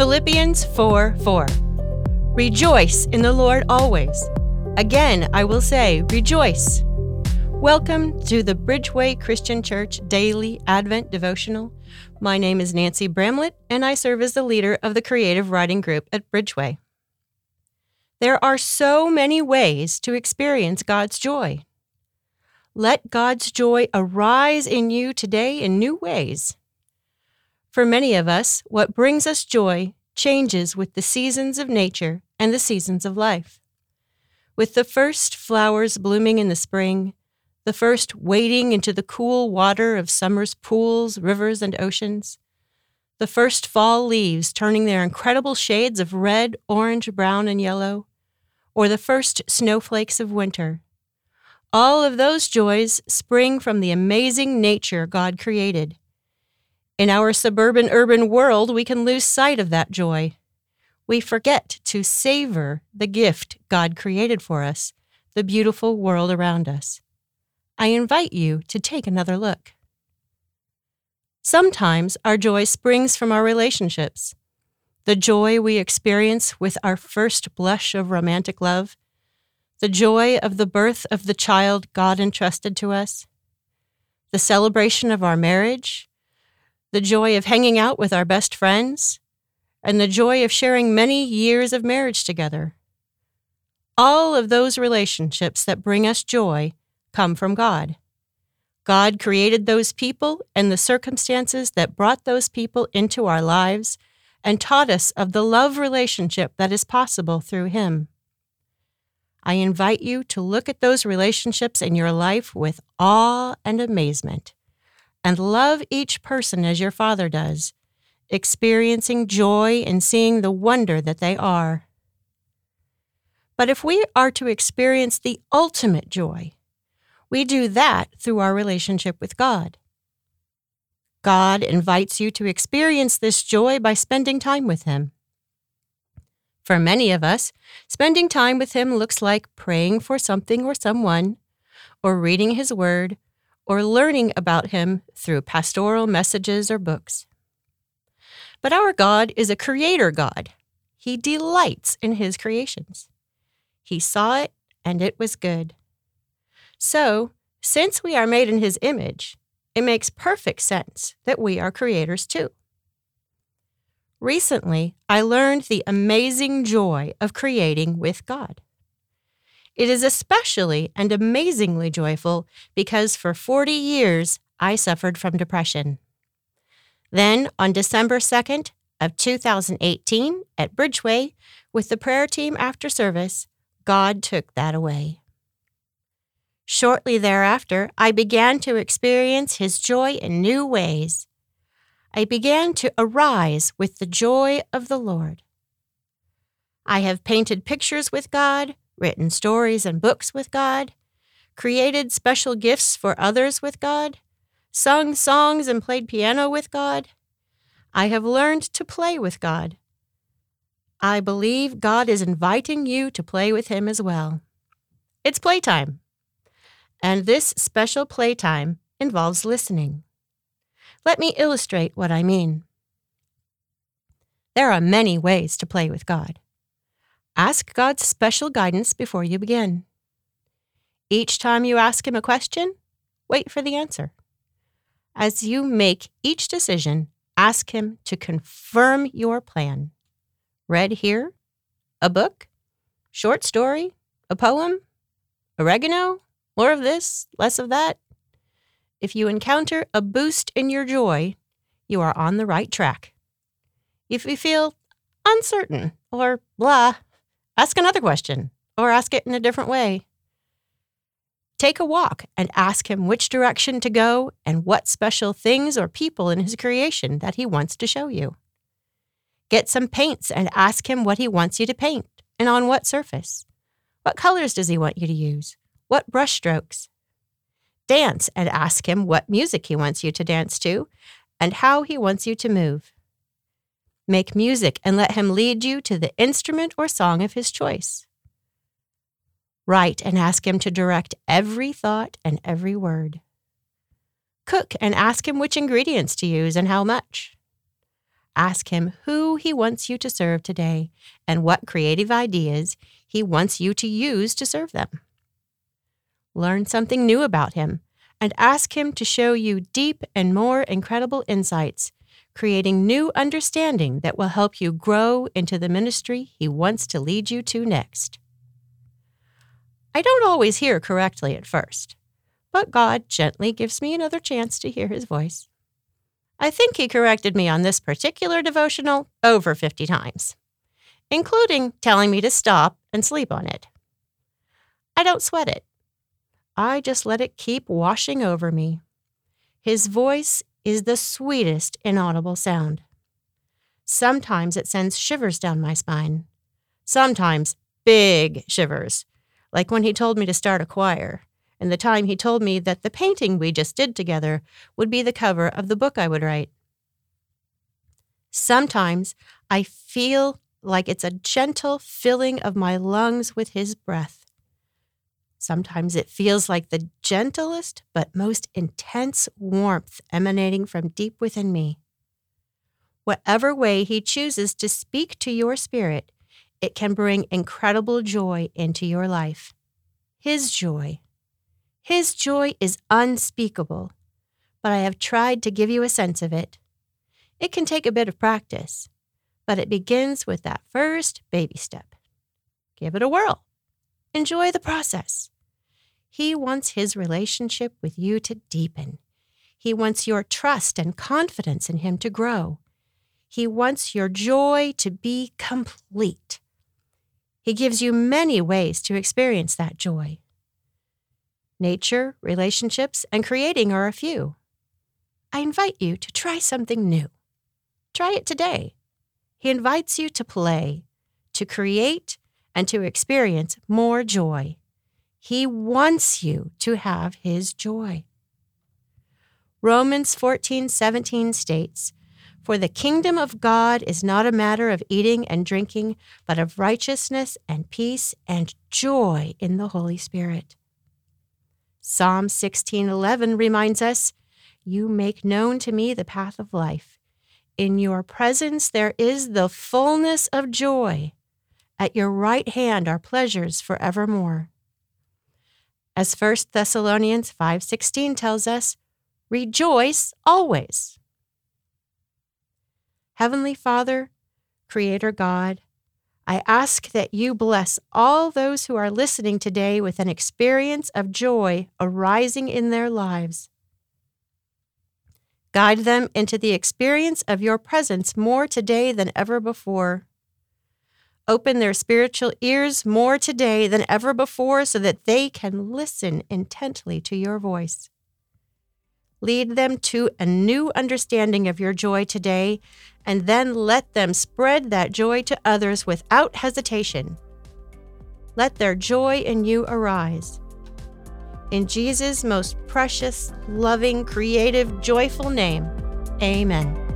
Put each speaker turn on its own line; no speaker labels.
Philippians 4 4. Rejoice in the Lord always. Again, I will say, rejoice. Welcome to the Bridgeway Christian Church Daily Advent Devotional. My name is Nancy Bramlett, and I serve as the leader of the creative writing group at Bridgeway. There are so many ways to experience God's joy. Let God's joy arise in you today in new ways. For many of us, what brings us joy changes with the seasons of nature and the seasons of life. With the first flowers blooming in the spring, the first wading into the cool water of summer's pools, rivers, and oceans, the first fall leaves turning their incredible shades of red, orange, brown, and yellow, or the first snowflakes of winter. All of those joys spring from the amazing nature God created in our suburban urban world, we can lose sight of that joy. We forget to savor the gift God created for us, the beautiful world around us. I invite you to take another look. Sometimes our joy springs from our relationships. The joy we experience with our first blush of romantic love, the joy of the birth of the child God entrusted to us, the celebration of our marriage, the joy of hanging out with our best friends, and the joy of sharing many years of marriage together. All of those relationships that bring us joy come from God. God created those people and the circumstances that brought those people into our lives and taught us of the love relationship that is possible through Him. I invite you to look at those relationships in your life with awe and amazement and love each person as your Father does, experiencing joy in seeing the wonder that they are. But if we are to experience the ultimate joy, we do that through our relationship with God. God invites you to experience this joy by spending time with Him. For many of us, spending time with Him looks like praying for something or someone, or reading His Word, or learning about him through pastoral messages or books. But our God is a creator God. He delights in his creations. He saw it, and it was good. So, since we are made in his image, it makes perfect sense that we are creators too. Recently, I learned the amazing joy of creating with God. It is especially and amazingly joyful because for 40 years I suffered from depression. Then, on December 2nd of 2018 at Bridgeway, with the prayer team after service, God took that away. Shortly thereafter, I began to experience His joy in new ways. I began to arise with the joy of the Lord. I have painted pictures with God, written stories and books with God, created special gifts for others with God, sung songs and played piano with God. I have learned to play with God. I believe God is inviting you to play with Him as well. It's playtime. And this special playtime involves listening. Let me illustrate what I mean. There are many ways to play with God. Ask God's special guidance before you begin. Each time you ask Him a question, wait for the answer. As you make each decision, ask Him to confirm your plan. Read here, a book, short story, a poem, oregano, more of this, less of that. If you encounter a boost in your joy, you are on the right track. If you feel uncertain or blah, Ask another question or ask it in a different way. Take a walk and ask him which direction to go and what special things or people in his creation that he wants to show you. Get some paints and ask him what he wants you to paint and on what surface. What colors does he want you to use? What brush strokes? Dance and ask him what music he wants you to dance to and how he wants you to move. Make music and let him lead you to the instrument or song of his choice. Write and ask him to direct every thought and every word. Cook and ask him which ingredients to use and how much. Ask Him who He wants you to serve today and what creative ideas He wants you to use to serve them. Learn something new about Him and ask Him to show you deep and more incredible insights, creating new understanding that will help you grow into the ministry He wants to lead you to next. I don't always hear correctly at first, but God gently gives me another chance to hear His voice. I think He corrected me on this particular devotional over 50 times, including telling me to stop and sleep on it. I don't sweat it. I just let it keep washing over me. His voice is the sweetest inaudible sound. Sometimes it sends shivers down my spine. Sometimes big shivers, like when he told me to start a choir, and the time he told me that the painting we just did together would be the cover of the book I would write. Sometimes I feel like it's a gentle filling of my lungs with his breath. Sometimes it feels like the gentlest but most intense warmth emanating from deep within me. Whatever way He chooses to speak to your spirit, it can bring incredible joy into your life. His joy. His joy is unspeakable, but I have tried to give you a sense of it. It can take a bit of practice, but it begins with that first baby step. Give it a whirl. Enjoy the process. He wants his relationship with you to deepen. He wants your trust and confidence in him to grow. He wants your joy to be complete. He gives you many ways to experience that joy. Nature, relationships, and creating are a few. I invite you to try something new. Try it today. He invites you to play, to create, and to experience more joy. He wants you to have his joy. Romans 14:17 states, "For the kingdom of God is not a matter of eating and drinking, but of righteousness and peace and joy in the Holy Spirit." Psalm 16:11 reminds us, "You make known to me the path of life. In your presence there is the fullness of joy. At your right hand are pleasures forevermore." As 1 Thessalonians 5:16 tells us, rejoice always. Heavenly Father, Creator God, I ask that you bless all those who are listening today with an experience of joy arising in their lives. Guide them into the experience of your presence more today than ever before. Open their spiritual ears more today than ever before so that they can listen intently to your voice. Lead them to a new understanding of your joy today, and then let them spread that joy to others without hesitation. Let their joy in you arise. In Jesus' most precious, loving, creative, joyful name, amen.